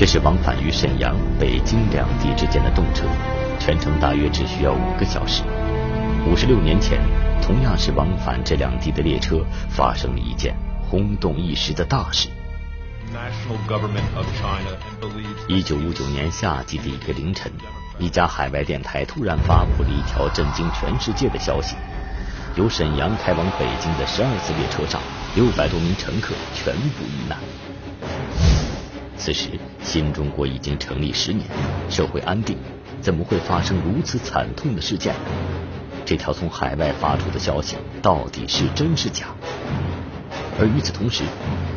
这是往返于沈阳、北京两地之间的动车，全程大约只需要五个小时。五十六年前，同样是往返这两地的列车，发生了一件轰动一时的大事。一九五九年夏季的一个凌晨，一家海外电台突然发布了一条震惊全世界的消息：由沈阳开往北京的十二次列车上，六百多名乘客全部遇难。此时，新中国已经成立十年，社会安定，怎么会发生如此惨痛的事件？这条从海外发出的消息到底是真是假？而与此同时，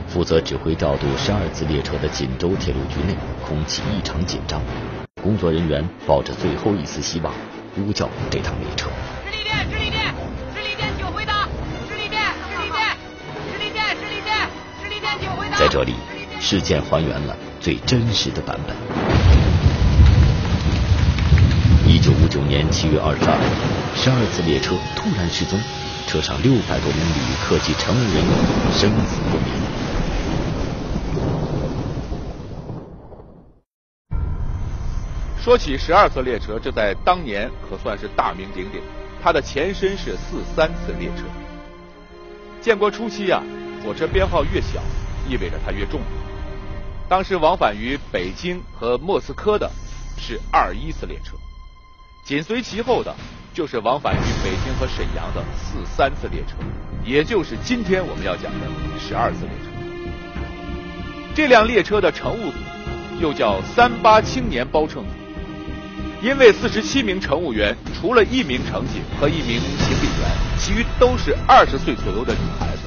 负责指挥调度十二次列车的锦州铁路局内空气异常紧张，工作人员抱着最后一丝希望，呼叫这趟列车。直立电，直立电，直立电，请回答。直立电，直立电，直立电，直立电，直立电，请回答。在这里，事件还原了最真实的版本。一九五九年七月二十二日，十二次列车突然失踪。车上六百多名旅客及乘务人员生死不明。说起十二次列车，这在当年可算是大名鼎鼎。它的前身是四三次列车。建国初期啊，火车编号越小，意味着它越重。当时往返于北京和莫斯科的是二一次列车，紧随其后的。就是往返于北京和沈阳的四三次列车，也就是今天我们要讲的十二次列车。这辆列车的乘务组又叫三八青年包乘组，因为四十七名乘务员，除了一名乘警和一名行李员，其余都是二十岁左右的女孩子。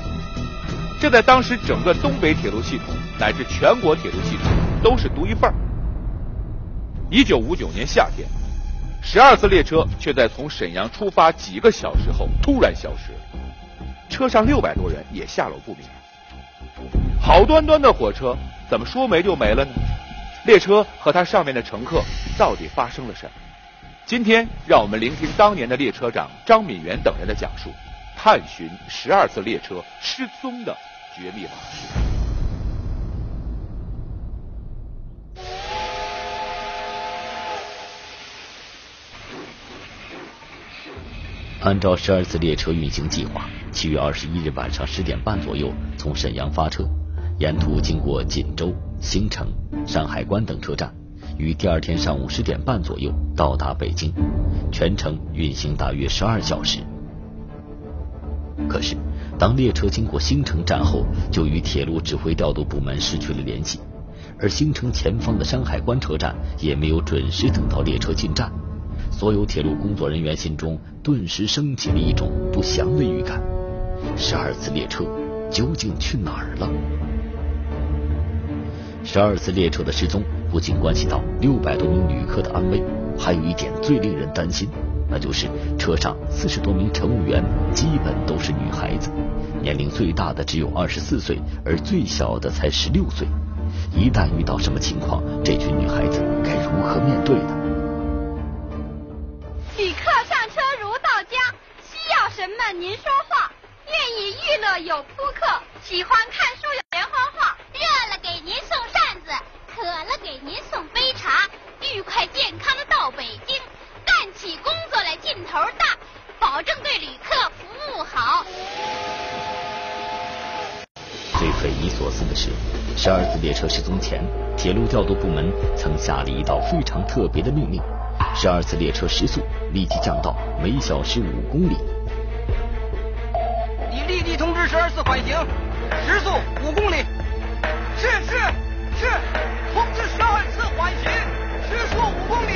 这在当时整个东北铁路系统乃至全国铁路系统都是独一份儿。一九五九年夏天。十二次列车却在从沈阳出发几个小时后突然消失，车上六百多人也下落不明。好端端的火车怎么说没就没了呢？列车和它上面的乘客到底发生了什么？今天让我们聆听当年的列车长张敏元等人的讲述，探寻十二次列车失踪的绝密往事。按照十二次列车运行计划，七月二十一日晚上十点半左右从沈阳发车，沿途经过锦州、兴城、山海关等车站，于第二天上午十点半左右到达北京，全程运行大约十二小时。可是，当列车经过兴城站后，就与铁路指挥调度部门失去了联系，而兴城前方的山海关车站也没有准时等到列车进站。所有铁路工作人员心中顿时升起了一种不祥的预感：十二次列车究竟去哪儿了？十二次列车的失踪不仅关系到六百多名旅客的安危，还有一点最令人担心，那就是车上四十多名乘务员基本都是女孩子，年龄最大的只有二十四岁，而最小的才十六岁。一旦遇到什么情况，这群女孩子该如何面对呢？什么您说话，愿意娱乐有扑克，喜欢看书有连环画，热了给您送扇子，渴了给您送杯茶，愉快健康的到北京，干起工作来劲头大，保证对旅客服务好。最匪夷所思的是，十二次列车失踪前，铁路调度部门曾下了一道非常特别的命令：十二次列车时速立即降到每小时五公里。缓行，时速五公里。是是是，通知十二次缓行，时速五公里。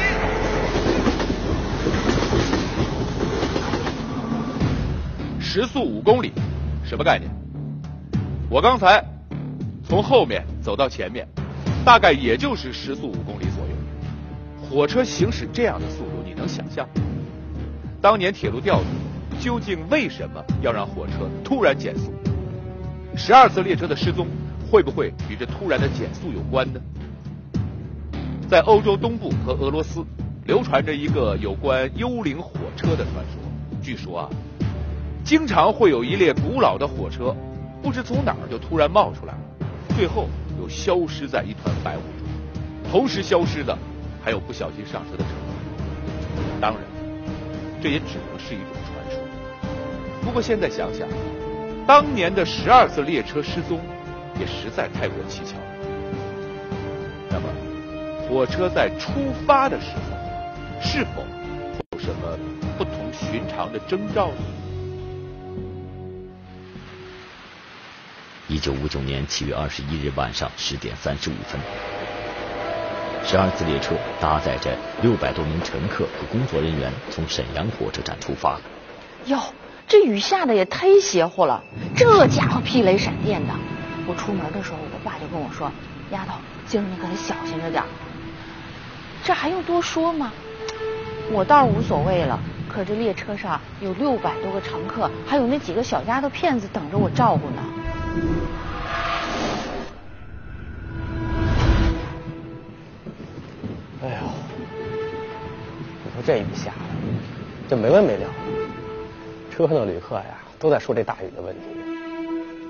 时速五公里，什么概念？我刚才从后面走到前面，大概也就是时速五公里左右。火车行驶这样的速度，你能想象？当年铁路调度。究竟为什么要让火车突然减速？十二次列车的失踪会不会与这突然的减速有关呢？在欧洲东部和俄罗斯流传着一个有关幽灵火车的传说。据说啊，经常会有一列古老的火车，不知从哪儿就突然冒出来了，最后又消失在一团白雾中。同时消失的还有不小心上车的乘客。当然，这也只能是一种传说。不过现在想想，当年的十二次列车失踪，也实在太过蹊跷。那么，火车在出发的时候，是否有什么不同寻常的征兆呢？一九五九年七月二十一日晚上十点三十五分，十二次列车搭载着六百多名乘客和工作人员从沈阳火车站出发了。哟，这雨下的也忒邪乎了，这家伙霹雷闪电的。我出门的时候，我爸就跟我说：“丫头，今儿你可得小心着点。”这还用多说吗？我倒是无所谓了，可这列车上有六百多个乘客，还有那几个小丫头片子等着我照顾呢。哎呦，你说这雨下的，这没完没了。车上的旅客呀，都在说这大雨的问题。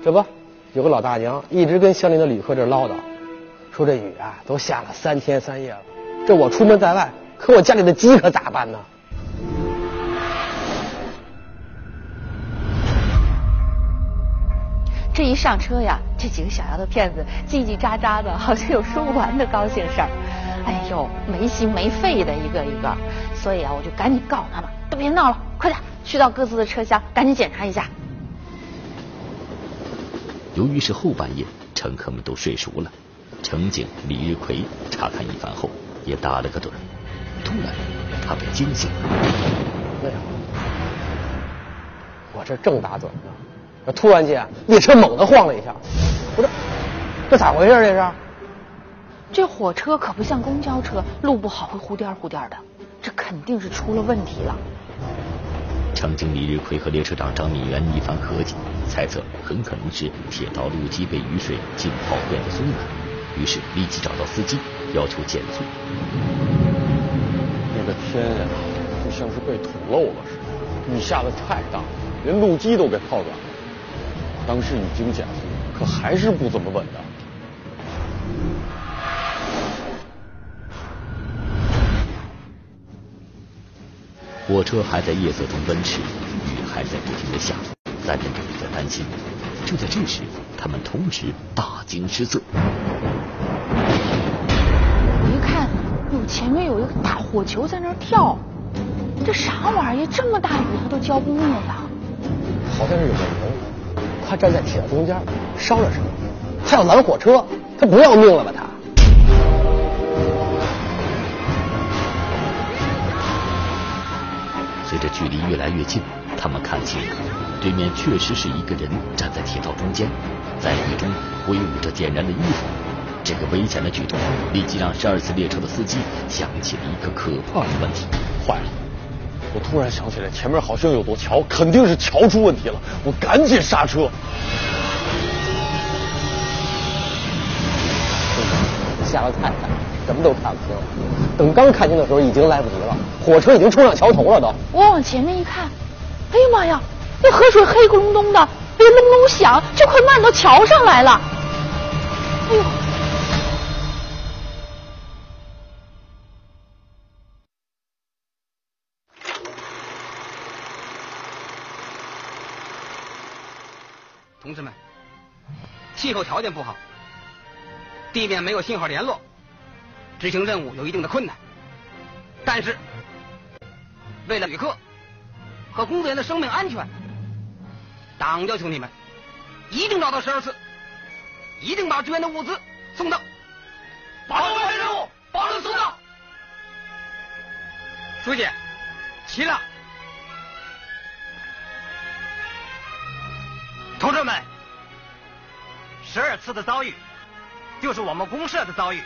这不，有个老大娘一直跟乡里的旅客这唠叨，说这雨啊都下了三天三夜了。这我出门在外，可我家里的鸡可咋办呢？这一上车呀，这几个小丫头片子叽叽喳喳的，好像有说不完的高兴事儿。哎呦，没心没肺的一个一个，所以啊，我就赶紧告诉他们，都别闹了，快点去到各自的车厢，赶紧检查一下。由于是后半夜，乘客们都睡熟了，乘警李日奎查看一番后，也打了个盹儿。突然，他被惊醒了。哎呀，我这正打盹呢，突然间列车猛地晃了一下，不是，这咋回事这是？这火车可不像公交车，路不好会忽颠忽颠的，这肯定是出了问题了。曾经李日奎和列车长张敏元一番合计，猜测很可能是铁道路基被雨水浸泡变得松软，于是立即找到司机，要求减速。那个天呀，就像是被土漏了似的，雨下的太大，连路基都给泡软了。当时已经减速，可还是不怎么稳当。火车还在夜色中奔驰，雨还在不停的下，三人都在担心。就在这时，他们同时大惊失色。我一看，哟，前面有一个大火球在那儿跳，这啥玩意儿？这么大雨它都浇不灭呀！好像是有个人，他站在铁道中间，烧了什么？他要拦火车，他不要命了吧他？距离越来越近，他们看清，对面确实是一个人站在铁道中间，在雨中挥舞着点燃的衣服。这个危险的举动立即让十二次列车的司机想起了一个可怕的问题：坏了！我突然想起来，前面好像有座桥，肯定是桥出问题了。我赶紧刹车。下的太快，什么都看不清。等刚看清的时候，已经来不及了，火车已经冲上桥头了都。我往前面一看，哎呀妈呀，那河水黑咕隆咚的，哎，隆隆响，就快漫到桥上来了。哎呦！同志们，气候条件不好，地面没有信号联络，执行任务有一定的困难。但是，为了旅客和工作人员的生命安全，党要求你们一定找到十二次，一定把支援的物资送到。保证完成任务，保证送到。书记，齐了。同志们，十二次的遭遇，就是我们公社的遭遇。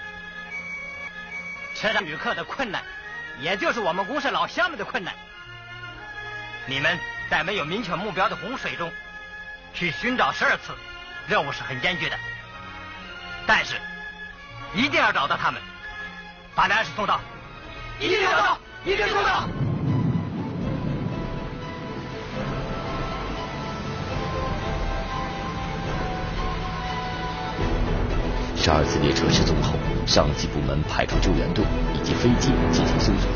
车上旅客的困难，也就是我们公社老乡们的困难。你们在没有明确目标的洪水中，去寻找十二次，任务是很艰巨的。但是，一定要找到他们，把粮食送到。一定找到，一定送到。十二次列车失踪后，上级部门派出救援队以及飞机进行搜索，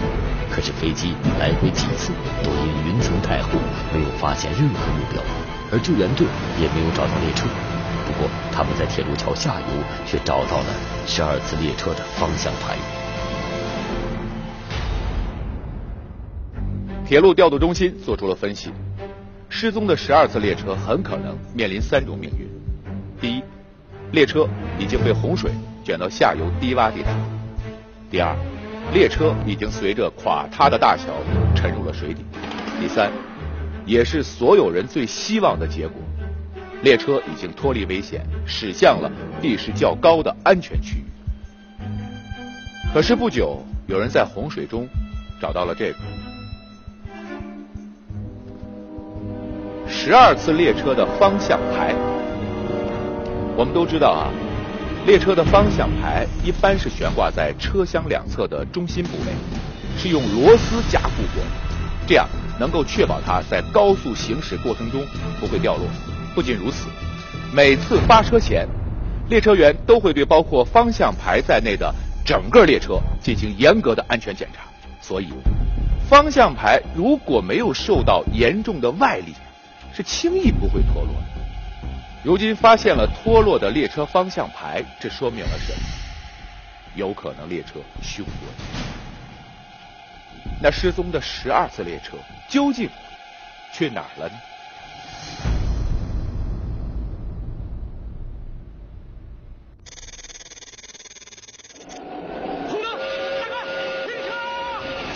可是飞机来回几次都因云层太厚，没有发现任何目标，而救援队也没有找到列车。不过，他们在铁路桥下游却找到了十二次列车的方向盘。铁路调度中心做出了分析，失踪的十二次列车很可能面临三种命运：第一，列车已经被洪水卷到下游低洼地带；第二，列车已经随着垮塌的大桥沉入了水底；第三，也是所有人最希望的结果，列车已经脱离危险，驶向了地势较高的安全区域。可是不久，有人在洪水中找到了这个。十二次列车的方向牌，我们都知道啊，列车的方向牌一般是悬挂在车厢两侧的中心部位，是用螺丝加固过的，这样能够确保它在高速行驶过程中不会掉落。不仅如此，每次发车前，列车员都会对包括方向牌在内的整个列车进行严格的安全检查。所以，方向牌如果没有受到严重的外力，是轻易不会脱落的。如今发现了脱落的列车方向牌，这说明了什么？有可能列车凶多吉少。那失踪的十二次列车究竟去哪儿了呢？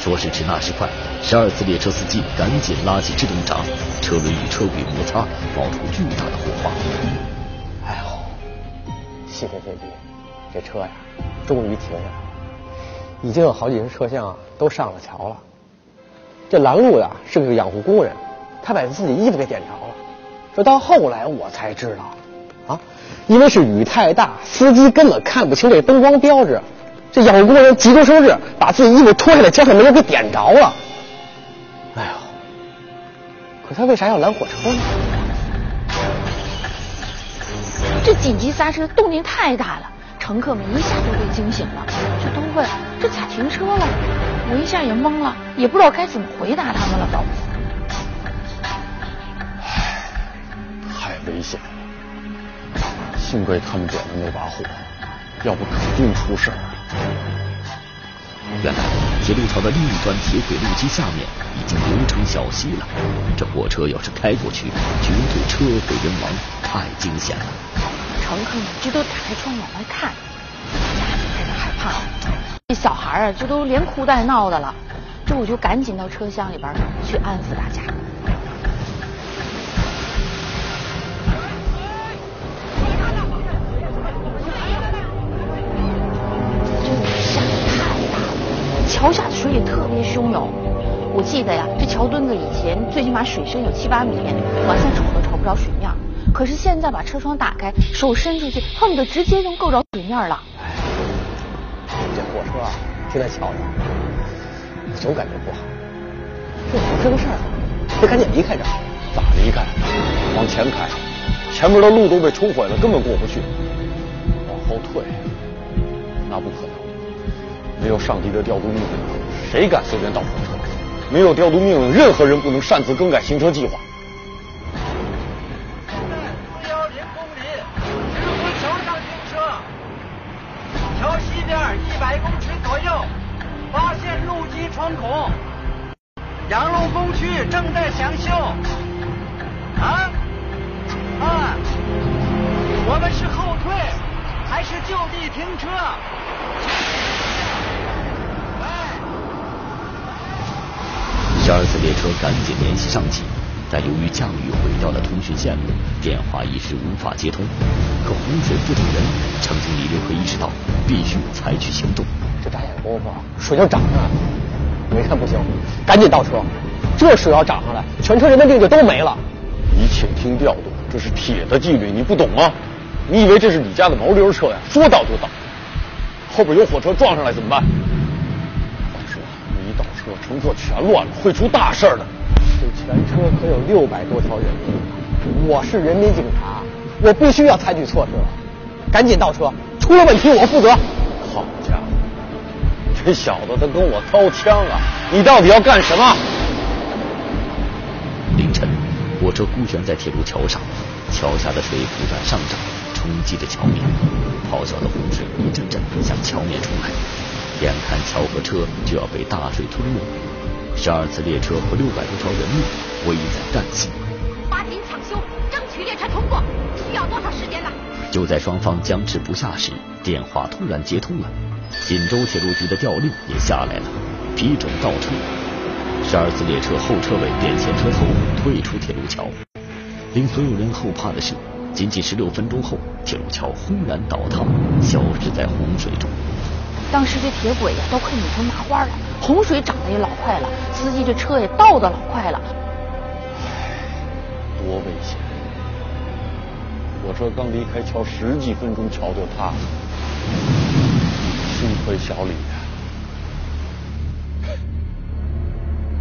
说时迟，那时快，十二次列车司机赶紧拉起制动闸，车轮与车轨摩擦，冒出巨大的火花。哎呦，谢天谢地，这车呀，终于停下来了。已经有好几十车厢啊都上了桥了。这拦路的是个养护工人，他把自己衣服给点着了。这到后来我才知道，啊，因为是雨太大，司机根本看不清这灯光标志。这养护工人急中生智，把自己衣服脱下来，将他没有给点着了。哎呦，可他为啥要拦火车呢？这紧急刹车动静太大了，乘客们一下就被惊醒了，这都问这咋停车了？我一下也懵了，也不知道该怎么回答他们了都。唉，太危险了，幸亏他们点的那把火，要不肯定出事儿。原来铁路桥的另一端铁轨路基下面已经流成小溪了，这火车要是开过去，绝对车毁人亡，太惊险了。乘客们这都打开窗往外看，大家就开始害怕。这小孩啊，这都连哭带闹的了。这我就赶紧到车厢里边去安抚大家。特别汹涌，我记得呀，这桥墩子以前最起码水深有七八米，往下瞅都瞅不着水面。可是现在把车窗打开，手伸出去，恨不得直接能够着水面了。这火车啊，停在桥上，总感觉不好。这出个事儿，得赶紧离开这儿。咋离开？往前开，前面的路都被冲毁了，根本过不去。往后退，那不可能。没有上级的调度命令，谁敢随便倒车？没有调度命令，任何人不能擅自更改行车计划。四幺零公里，石湖桥上停车。桥西边一百公尺左右，发现路基穿孔，养路工区正在抢修。啊？啊？我们是后退，还是就地停车？十二次列车赶紧联系上级，但由于降雨毁掉了通讯线路，电话一时无法接通。可洪水负责人乘经理立刻意识到，必须采取行动。这眨眼功夫，水就涨上来了。没看不行，赶紧倒车。这水要涨上来，全车人的命就都没了。一切听调度，这是铁的纪律，你不懂吗？你以为这是你家的毛驴车呀？说倒就倒。后边有火车撞上来怎么办？乘客全乱了，会出大事的。这全车可有六百多条人命，我是人民警察，我必须要采取措施了。赶紧倒车，出了问题我负责。好家伙，这小子他跟我掏枪啊！你到底要干什么？凌晨，火车孤悬在铁路桥上，桥下的水不断上涨，冲击着桥面，咆哮的洪水一阵阵向桥面冲来，眼看桥和车就要被大水吞没，十二次列车和六百多条人命危在旦夕。抓紧抢修，争取列车通过，需要多少时间呢？就在双方僵持不下时，电话突然接通了，锦州铁路局的调令也下来了，批准倒车。十二次列车后车尾变线车头退出铁路桥，令所有人后怕的是，仅仅十六分钟后，铁路桥轰然倒塌，消失在洪水中。当时这铁轨呀都快拧成麻花了，洪水涨得也老快了，司机这车也倒得老快了。多危险！火车刚离开桥十几分钟，桥就塌了。幸亏小李，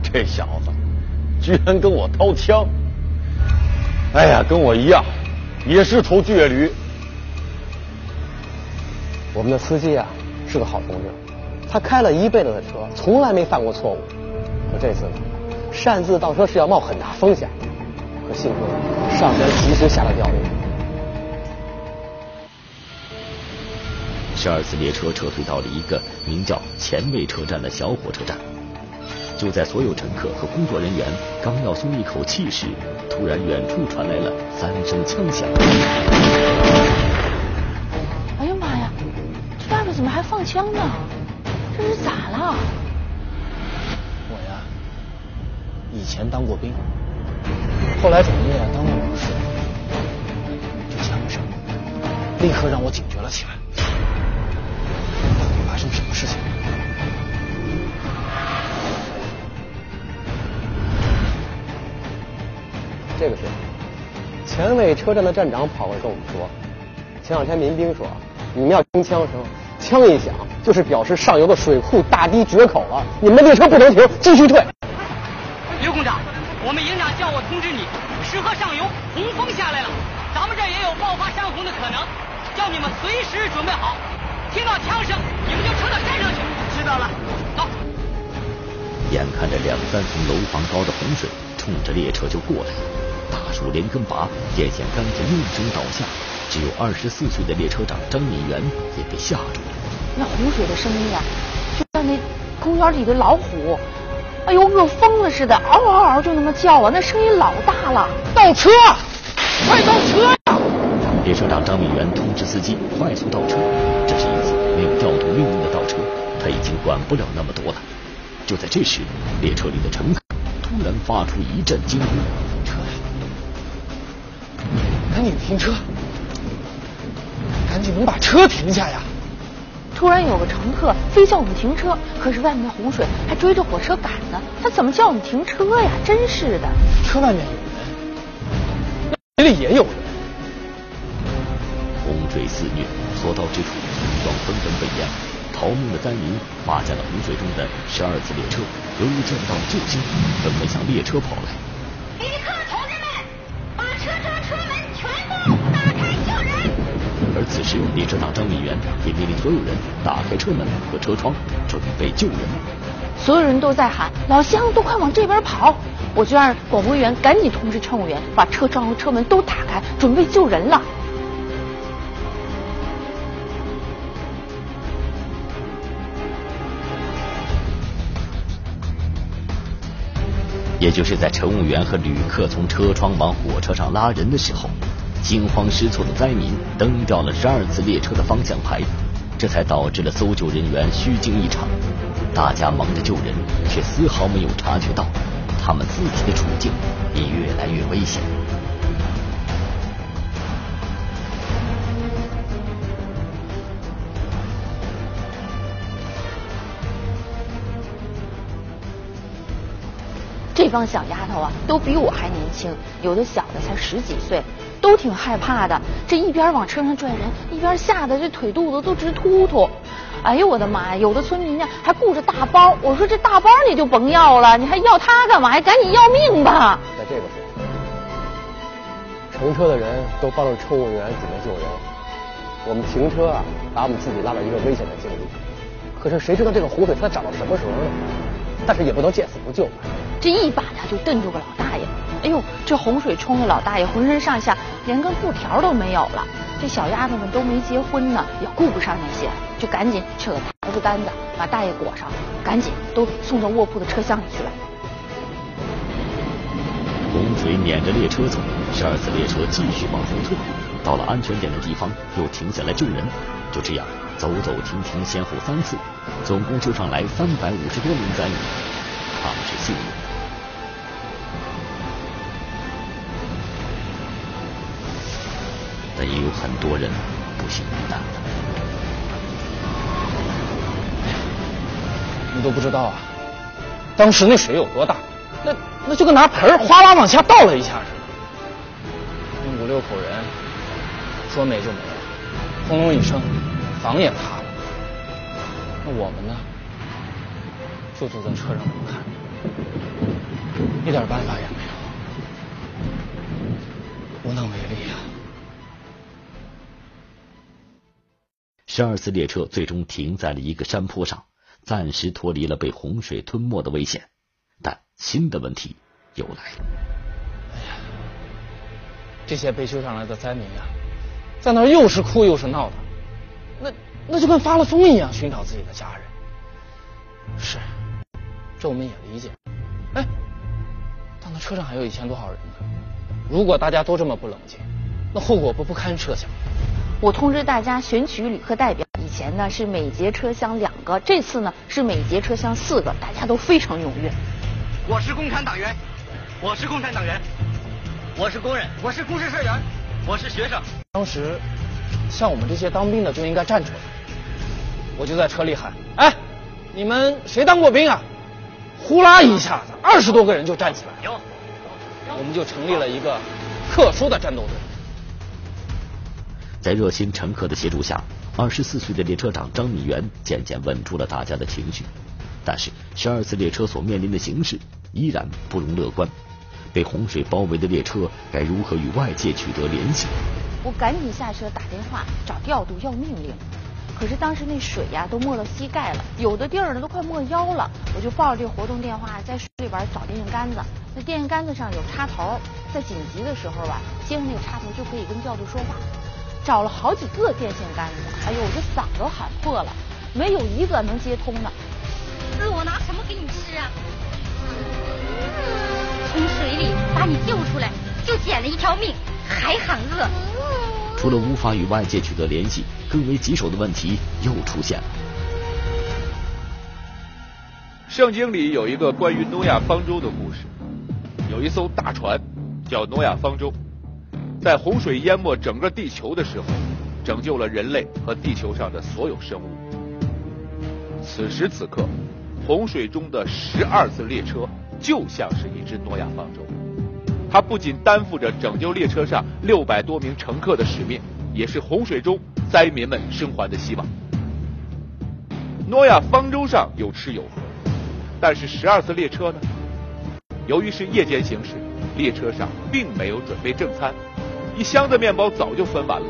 这小子居然跟我掏枪！哎呀，跟我一样，也是头倔驴。我们的司机啊是个好同志，他开了一辈子的车，从来没犯过错误。可这次呢，擅自倒车是要冒很大风险。可幸亏上边及时下了调令。十二次列车撤退到了一个名叫前卫车站的小火车站。就在所有乘客和工作人员刚要松一口气时，突然远处传来了三声枪响。枪呢？这是咋了？我呀，以前当过兵，后来转业当了武士，这枪声立刻让我警觉了起来。到底发生什么事情？这个时候，前卫车站的站长跑过来跟我们说，前两天民兵说，你们要听枪声，枪一响就是表示上游的水库大堤决口了，你们的列车不能停，继续退。刘工长，我们营长叫我通知你，石河上游洪峰下来了，咱们这也有爆发山洪的可能，叫你们随时准备好。听到枪声，你们就撤到山上去。知道了，走。眼看着两三层楼房高的洪水冲着列车就过来，大树连根拔，电线杆子应声倒下，只有二十四岁的列车长张敏元也被吓住了。那洪水的声音啊，就像那公园里的老虎，哎呦，饿疯了似的，嗷嗷嗷就那么叫啊，那声音老大了。倒车，快倒车呀！列车长张敏元通知司机快速倒车。这是一次没有调度命令的倒车，他已经管不了那么多了。就在这时，列车里的乘客突然发出一阵惊呼：“车！赶紧停车！赶紧能把车停下呀！”突然有个乘客非叫我们停车，可是外面的洪水还追着火车赶呢，他怎么叫我们停车呀？真是的！车外面有人，这里也有人。洪水肆虐，所到之处，村庄纷纷被淹。逃命的灾民发现了洪水中的十二次列车，由于见到救星，纷纷向列车跑来。而此时，列车长张敏元也命令所有人打开车门和车窗，准备救人。所有人都在喊：“老乡，都快往这边跑！”我就让广播员赶紧通知乘务员，把车窗和车门都打开，准备救人了。也就是在乘务员和旅客从车窗往火车上拉人的时候，惊慌失措的灾民蹬掉了十二次列车的方向牌，这才导致了搜救人员虚惊一场。大家忙着救人，却丝毫没有察觉到他们自己的处境也越来越危险。这帮小丫头啊，都比我还年轻，有的小的才十几岁，都挺害怕的。这一边往车上拽人，一边吓得这腿肚子都直突突。哎呦我的妈呀！有的村民呢还顾着大包，我说这大包你就甭要了，你还要它干嘛呀？赶紧要命吧！在这个时候，乘车的人都帮着乘务员准备救人，我们停车啊，把我们自己拉到一个危险的境地。可是谁知道这个洪水它涨到什么时候呢？但是也不能见死不救。这一把他就瞪住个老大爷，哎呦，这洪水冲的老大爷浑身上下连根布条都没有了。这小丫头们都没结婚呢，也顾不上那些，就赶紧扯个桃子单子把大爷裹上，赶紧都送到卧铺的车厢里去了。洪水撵着列车走，十二次列车继续往后退，到了安全点的地方又停下来救人。就这样走走停停，先后三次，总共救上来三百五十多名灾民，他们是幸运的很多人不幸遇难了。你都不知道啊，当时那水有多大？那那就跟拿盆哗啦往下倒了一下似的。那五六口人说没就没了，轰隆一声，房也塌了。那我们呢，就坐在车上看，一点办法也没有，无能为力啊。十二次列车最终停在了一个山坡上，暂时脱离了被洪水吞没的危险。但新的问题又来了。哎呀，这些被救上来的灾民呀，在那儿又是哭又是闹的，那那就跟发了疯一样寻找自己的家人。是，这我们也理解。哎，但那车上还有一千多号人呢，如果大家都这么不冷静，那后果不不堪设想。我通知大家选取旅客代表，以前呢是每节车厢两个，这次呢是每节车厢四个，大家都非常踊跃。我是共产党员，我是共产党员，我是工人，我是公社社员，我是学生。当时，像我们这些当兵的就应该站出来。我就在车里喊：“哎，你们谁当过兵啊？”呼啦一下子，二十多个人就站起来。有，我们就成立了一个特殊的战斗队。在热心乘客的协助下，二十四岁的列车长张敏元渐渐稳住了大家的情绪。但是，十二次列车所面临的形势依然不容乐观。被洪水包围的列车该如何与外界取得联系？我赶紧下车打电话找调度要命令。可是当时那水呀都没到膝盖了，有的地儿呢都快没腰了。我就抱着这活动电话在水里边找电线杆子，那电线杆子上有插头，在紧急的时候吧，接上那个插头就可以跟调度说话。找了好几个电线杆子，哎呦，我这嗓子都喊破了，没有一个能接通的。那我拿什么给你吃啊？从水里把你救出来，就捡了一条命，还喊饿。除了无法与外界取得联系，更为棘手的问题又出现了。圣经里有一个关于诺亚方舟的故事，有一艘大船叫诺亚方舟，在洪水淹没整个地球的时候，拯救了人类和地球上的所有生物。此时此刻，洪水中的十二次列车就像是一只诺亚方舟，它不仅担负着拯救列车上六百多名乘客的使命，也是洪水中灾民们生还的希望。诺亚方舟上有吃有喝，但是十二次列车呢？由于是夜间行驶，列车上并没有准备正餐，一箱的面包早就分完了。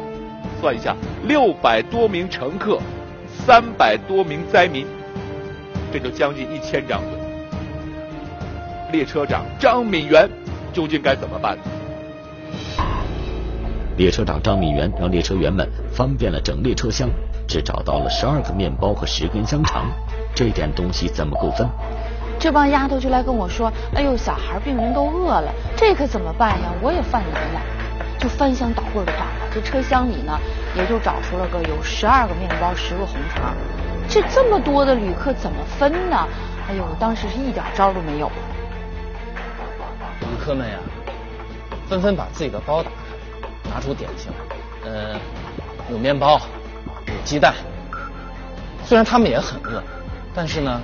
算一下，六百多名乘客，三百多名灾民。这就将近一千张嘴。列车长张敏元究竟该怎么办呢？列车长张敏元让列车员们翻遍了整列车厢，只找到了十二个面包和十根香肠，这点东西怎么够分？这帮丫头就来跟我说：“哎呦，小孩病人都饿了，这可怎么办呀？”我也犯难了，就翻箱倒柜的找了。这车厢里呢，也就找出了个有十二个面包，十个红肠。这这么多的旅客怎么分呢？哎呦，当时是一点招都没有。旅客们呀，纷纷把自己的包打开，拿出点心，呃，有面包，有鸡蛋。虽然他们也很饿，但是呢，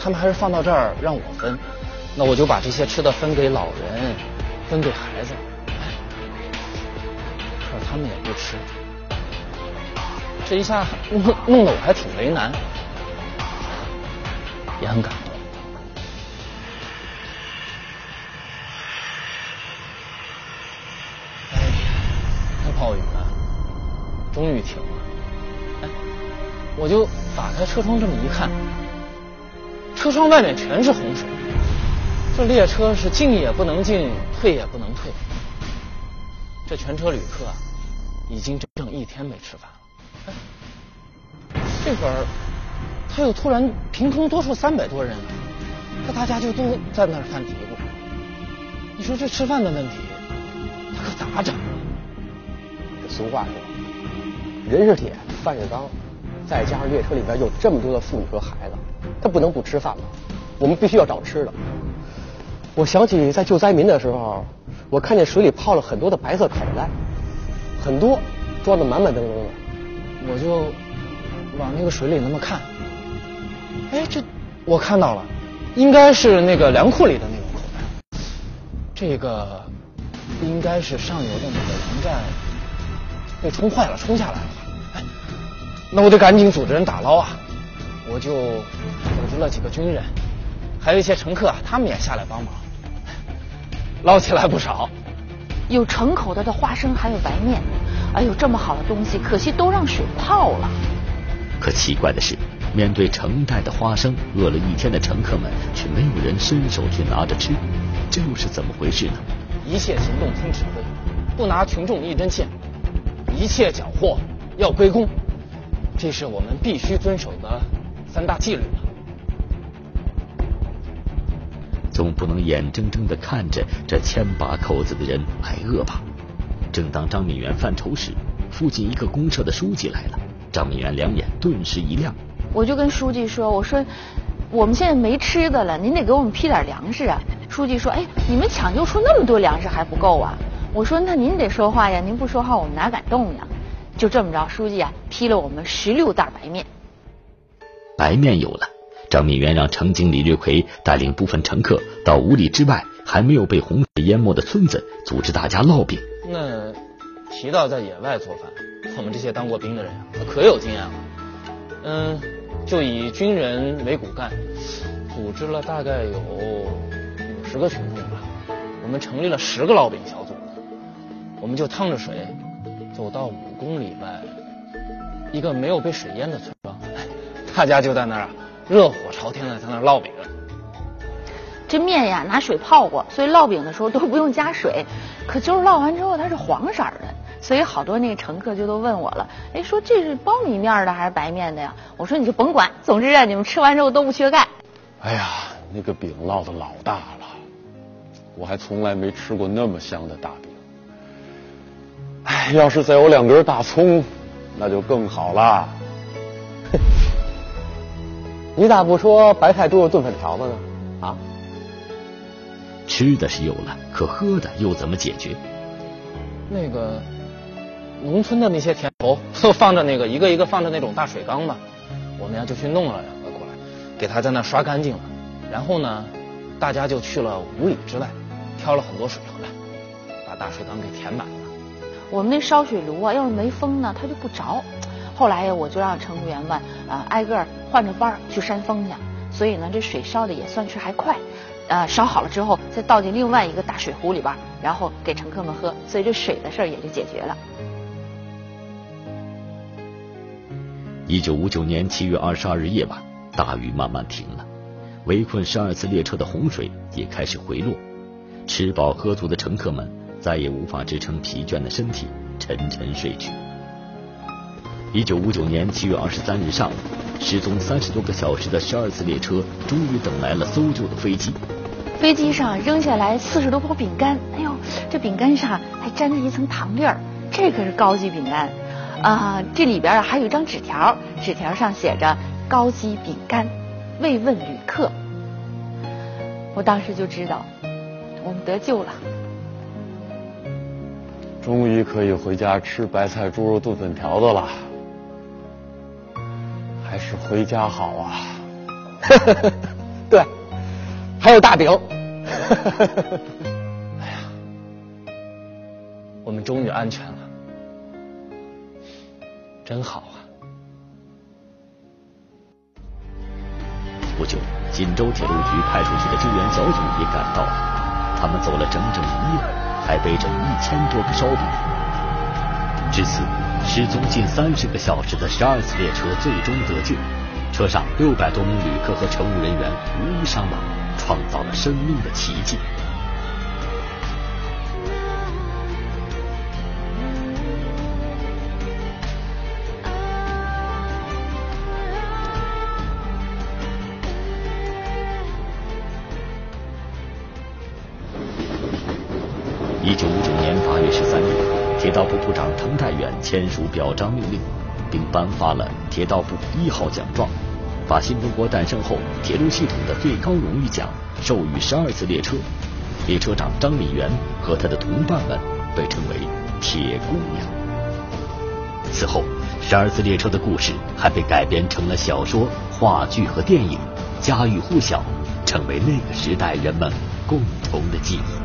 他们还是放到这儿让我分。那我就把这些吃的分给老人，分给孩子。可他们也不吃。这一下弄弄得我还挺为难，也很感动。哎呀，那暴雨啊，终于停了。哎，我就打开车窗这么一看，车窗外面全是洪水，这列车是进也不能进，退也不能退。这全车旅客啊，已经整整一天没吃饭了。这会儿他又突然凭空多出三百多人，那大家就都在那儿犯嘀咕。你说这吃饭的问题，他可咋整？这俗话说，人是铁，饭是钢，再加上列车里边有这么多的妇女和孩子，他不能不吃饭吧？我们必须要找吃的。我想起在救灾民的时候，我看见水里泡了很多的白色口袋，很多装的满满当当的，我就往那个水里那么看，哎，这我看到了，应该是那个粮库里的那种口袋，这个应该是上游的那个粮站被冲坏了，冲下来了。哎，那我得赶紧组织人打捞啊！我就组织了几个军人，还有一些乘客，他们也下来帮忙。捞起来不少，有成口袋的花生，还有白面。哎呦，这么好的东西，可惜都让水泡了。可奇怪的是，面对成袋的花生，饿了一天的乘客们却没有人伸手去拿着吃，这又是怎么回事呢？一切行动听指挥，不拿群众一针线，一切缴获要归公，这是我们必须遵守的三大纪律。总不能眼睁睁的看着这千把口子的人挨饿吧？正当张敏元犯愁时，附近一个公社的书记来了。张敏元两眼顿时一亮，我就跟书记说：“我说我们现在没吃的了，您得给我们批点粮食啊。”书记说：“哎，你们抢救出那么多粮食还不够啊？”我说：“那您得说话呀，您不说话我们哪敢动呀？”就这么着，书记啊批了我们十六袋白面。白面有了。张敏元让乘警李瑞奎带领部分乘客到五里之外还没有被洪水淹没的村子，组织大家烙饼。那提到在野外做饭，我们这些当过兵的人可有经验了。嗯，就以军人为骨干，组织了大概有五十个群众吧。我们成立了十个烙饼小组，我们就趟着水走到五公里外一个没有被水淹的村庄，大家就在那儿。热火朝天的在那烙饼，这面呀拿水泡过，所以烙饼的时候都不用加水。可就是烙完之后它是黄色的，所以好多那个乘客就都问我了，哎，说这是苞米面的还是白面的呀？我说你就甭管，总之啊，你们吃完之后都不缺钙。哎呀，那个饼烙的老大了，我还从来没吃过那么香的大饼。哎，要是再有两根大葱，那就更好了。你咋不说白菜猪肉炖粉条子呢？啊？吃的是有了，可喝的又怎么解决？那个农村的那些田头都放着那个一个一个放着那种大水缸嘛，我们呀就去弄了两个过来，给它在那刷干净了。然后呢，大家就去了五里之外，挑了很多水回来，把大水缸给填满了。我们那烧水炉啊，要是没风呢，它就不着。后来呀，我就让乘务员们啊挨个换着班去扇风去，所以呢，这水烧的也算是还快。呃，烧好了之后，再倒进另外一个大水壶里边，然后给乘客们喝，所以这水的事儿也就解决了。一九五九年七月二十二日夜晚，大雨慢慢停了，围困十二次列车的洪水也开始回落，吃饱喝足的乘客们再也无法支撑疲倦的身体，沉沉睡去。一九五九年七月二十三日上午，失踪三十多个小时的十二次列车终于等来了搜救的飞机。飞机上扔下来四十多包饼干，哎呦，这饼干上还粘着一层糖粒儿，这可是高级饼干啊！这里边啊还有一张纸条，纸条上写着“高级饼干，慰问旅客”。我当时就知道，我们得救了。终于可以回家吃白菜猪肉炖粉条子了。还是回家好啊！对，还有大饼。哎呀，我们终于安全了，真好啊！不久，锦州铁路局派出去的救援小组也赶到了，他们走了整整一夜，还背着一千多个烧饼。至此。失踪近三十个小时的十二次列车最终得救，车上六百多名旅客和乘务人员无一伤亡，创造了生命的奇迹。铁道部部长滕代远签署表彰命令，并颁发了铁道部一号奖状，把新中国诞生后铁路系统的最高荣誉奖授予十二次列车。列车长张敏元和他的同伴们被称为“铁姑娘”。此后，十二次列车的故事还被改编成了小说、话剧和电影，家喻户晓，成为那个时代人们共同的记忆。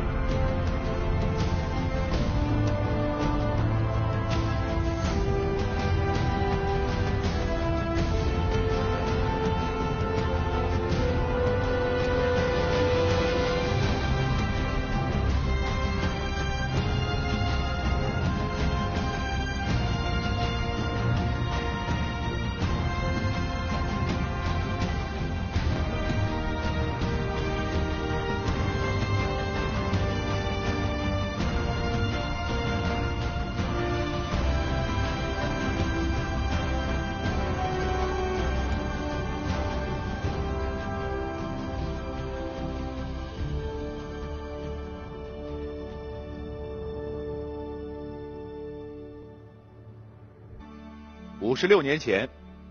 五十六年前，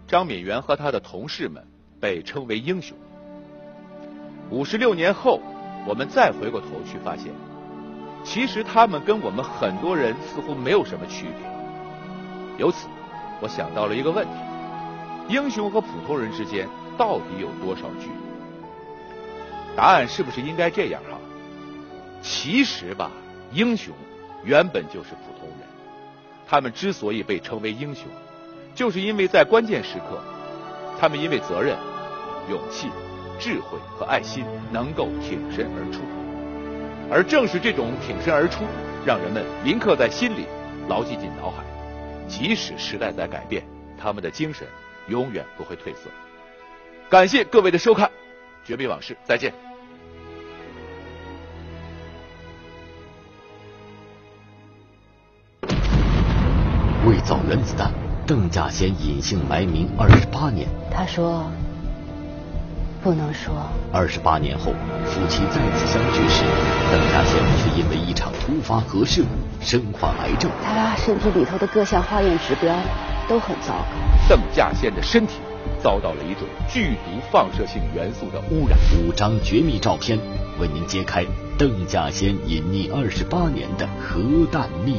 张敏元和他的同事们被称为英雄。五十六年后，我们再回过头去发现，其实他们跟我们很多人似乎没有什么区别。由此，我想到了一个问题：英雄和普通人之间到底有多少距离？答案是不是应该这样哈？其实吧，英雄原本就是普通人，他们之所以被称为英雄。就是因为在关键时刻，他们因为责任、勇气、智慧和爱心，能够挺身而出。而正是这种挺身而出，让人们铭刻在心里，牢记进脑海。即使时代在改变，他们的精神永远不会褪色。感谢各位的收看，《绝密往事》，再见。为造原子弹。邓稼先隐姓埋名二十八年，他说不能说。二十八年后，夫妻再次相聚时，邓稼先却因为一场突发核事故身患癌症。他身体里头的各项化验指标都很糟糕。邓稼先的身体遭到了一种剧毒放射性元素的污染。五张绝密照片为您揭开邓稼先隐匿二十八年的核弹秘。